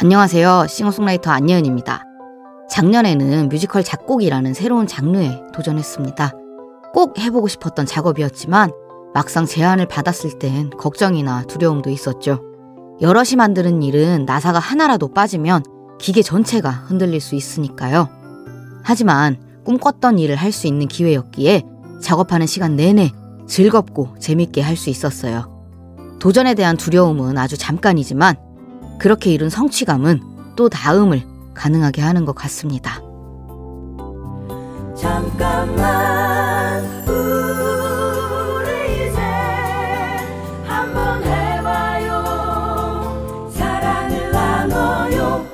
안녕하세요. 싱어송라이터 안예은입니다. 작년에는 뮤지컬 작곡이라는 새로운 장르에 도전했습니다. 꼭 해보고 싶었던 작업이었지만 막상 제안을 받았을 땐 걱정이나 두려움도 있었죠. 여럿이 만드는 일은 나사가 하나라도 빠지면 기계 전체가 흔들릴 수 있으니까요. 하지만 꿈꿨던 일을 할 수 있는 기회였기에 작업하는 시간 내내 즐겁고 재밌게 할 수 있었어요. 도전에 대한 두려움은 아주 잠깐이지만 그렇게 이룬 성취감은 또 다음을 가능하게 하는 것 같습니다. 잠깐만 우리 이제 한번 해봐요 사랑을 나눠요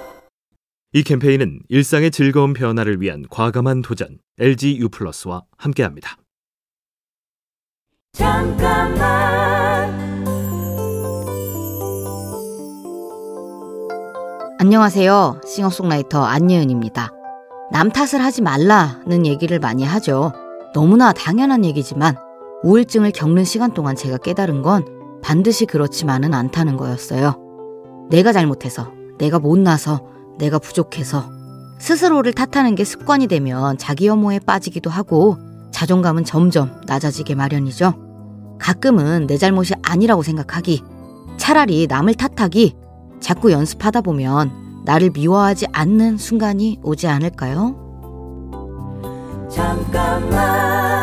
이 캠페인은 일상의 즐거운 변화를 위한 과감한 도전 LG U 플러스와 함께합니다. 잠깐만 안녕하세요. 싱어송라이터 안예은입니다. 남 탓을 하지 말라는 얘기를 많이 하죠. 너무나 당연한 얘기지만 우울증을 겪는 시간 동안 제가 깨달은 건 반드시 그렇지만은 않다는 거였어요. 내가 잘못해서, 내가 못나서, 내가 부족해서 스스로를 탓하는 게 습관이 되면 자기 혐오에 빠지기도 하고 자존감은 점점 낮아지게 마련이죠. 가끔은 내 잘못이 아니라고 생각하기, 차라리 남을 탓하기, 자꾸 연습하다 보면 나를 미워하지 않는 순간이 오지 않을까요? 잠깐만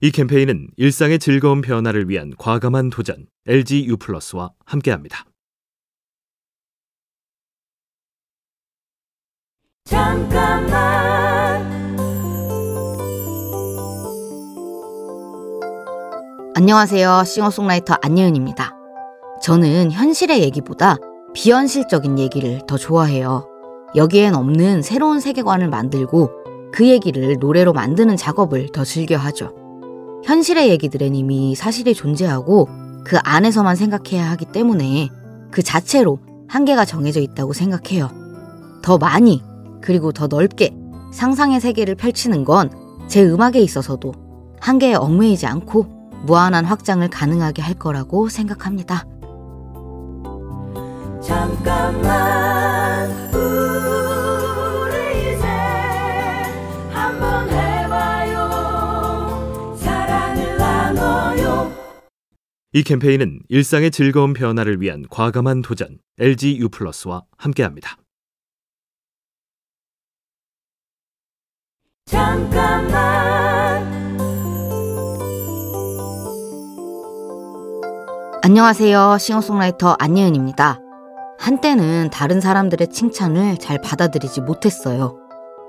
이 캠페인은 일상의 즐거운 변화를 위한 과감한 도전 LG U 플러스와 함께합니다. 잠깐만 안녕하세요. 싱어송라이터 안예은입니다. 저는 현실의 얘기보다 비현실적인 얘기를 더 좋아해요. 여기엔 없는 새로운 세계관을 만들고 그 얘기를 노래로 만드는 작업을 더 즐겨 하죠. 현실의 얘기들은 이미 사실이 존재하고 그 안에서만 생각해야 하기 때문에 그 자체로 한계가 정해져 있다고 생각해요. 더 많이 그리고 더 넓게 상상의 세계를 펼치는 건 제 음악에 있어서도 한계에 얽매이지 않고 무한한 확장을 가능하게 할 거라고 생각합니다. 잠깐만 이 캠페인은 일상의 즐거운 변화를 위한 과감한 도전 LG U 플러스와 함께합니다. 잠깐만 안녕하세요. 싱어송라이터 안예은입니다. 한때는 다른 사람들의 칭찬을 잘 받아들이지 못했어요.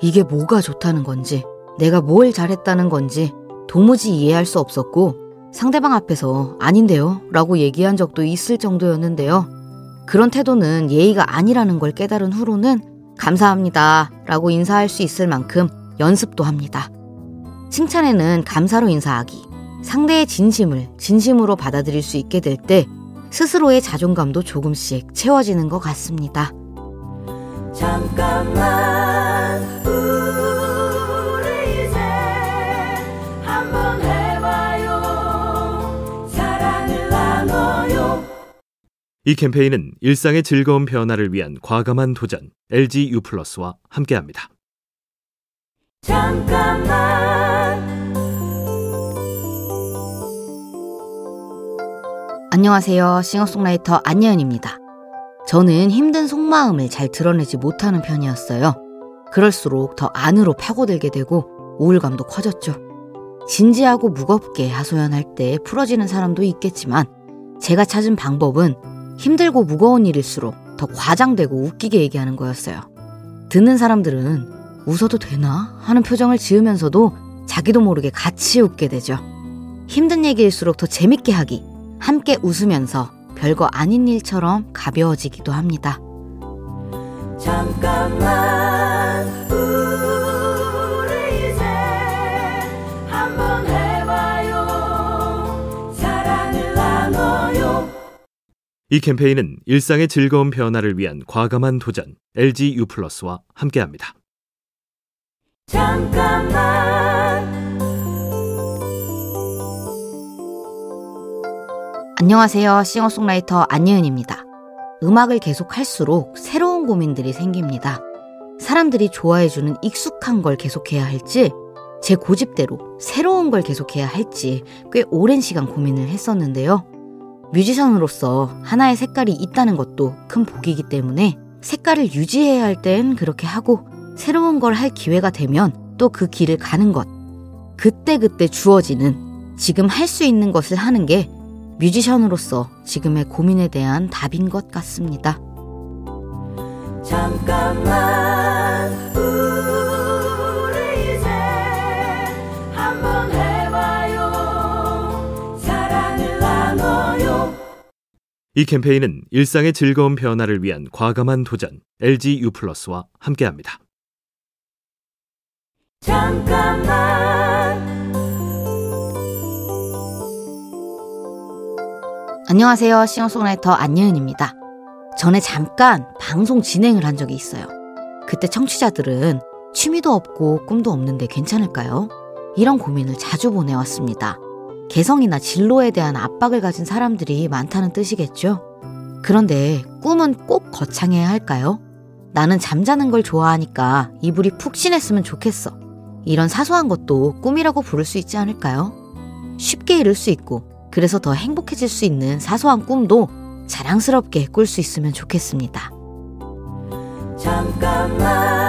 이게 뭐가 좋다는 건지, 내가 뭘 잘했다는 건지 도무지 이해할 수 없었고, 상대방 앞에서 아닌데요? 라고 얘기한 적도 있을 정도였는데요. 그런 태도는 예의가 아니라는 걸 깨달은 후로는 감사합니다. 라고 인사할 수 있을 만큼 연습도 합니다. 칭찬에는 감사로 인사하기, 상대의 진심을 진심으로 받아들일 수 있게 될 때 스스로의 자존감도 조금씩 채워지는 것 같습니다. 잠깐만 이 캠페인은 일상의 즐거운 변화를 위한 과감한 도전 LG U 플러스와 함께합니다. 잠깐만 안녕하세요. 싱어송라이터 안예은입니다. 저는 힘든 속마음을 잘 드러내지 못하는 편이었어요. 그럴수록 더 안으로 파고들게 되고 우울감도 커졌죠. 진지하고 무겁게 하소연할 때 풀어지는 사람도 있겠지만 제가 찾은 방법은 힘들고 무거운 일일수록 더 과장되고 웃기게 얘기하는 거였어요. 듣는 사람들은 웃어도 되나 하는 표정을 지으면서도 자기도 모르게 같이 웃게 되죠. 힘든 얘기일수록 더 재밌게 하기, 함께 웃으면서 별거 아닌 일처럼 가벼워지기도 합니다. 잠깐만 이 캠페인은 일상의 즐거운 변화를 위한 과감한 도전 LG U 플러스와 함께합니다. 잠깐만 안녕하세요. 싱어송라이터 안예은입니다. 음악을 계속 할수록 새로운 고민들이 생깁니다. 사람들이 좋아해주는 익숙한 걸 계속해야 할지, 제 고집대로 새로운 걸 계속해야 할지 꽤 오랜 시간 고민을 했었는데요. 뮤지션으로서 하나의 색깔이 있다는 것도 큰 복이기 때문에 색깔을 유지해야 할 땐 그렇게 하고 새로운 걸 할 기회가 되면 또 그 길을 가는 것. 그때그때 주어지는 지금 할 수 있는 것을 하는 게 뮤지션으로서 지금의 고민에 대한 답인 것 같습니다. 잠깐만 이 캠페인은 일상의 즐거운 변화를 위한 과감한 도전 LG U 플러스와 함께합니다. 잠깐만 안녕하세요. 싱어송라이터 안예은입니다. 전에 잠깐 방송 진행을 한 적이 있어요. 그때 청취자들은 취미도 없고 꿈도 없는데 괜찮을까요? 이런 고민을 자주 보내왔습니다. 개성이나 진로에 대한 압박을 가진 사람들이 많다는 뜻이겠죠? 그런데 꿈은 꼭 거창해야 할까요? 나는 잠자는 걸 좋아하니까 이불이 푹신했으면 좋겠어. 이런 사소한 것도 꿈이라고 부를 수 있지 않을까요? 쉽게 이룰 수 있고 그래서 더 행복해질 수 있는 사소한 꿈도 자랑스럽게 꿀 수 있으면 좋겠습니다. 잠깐만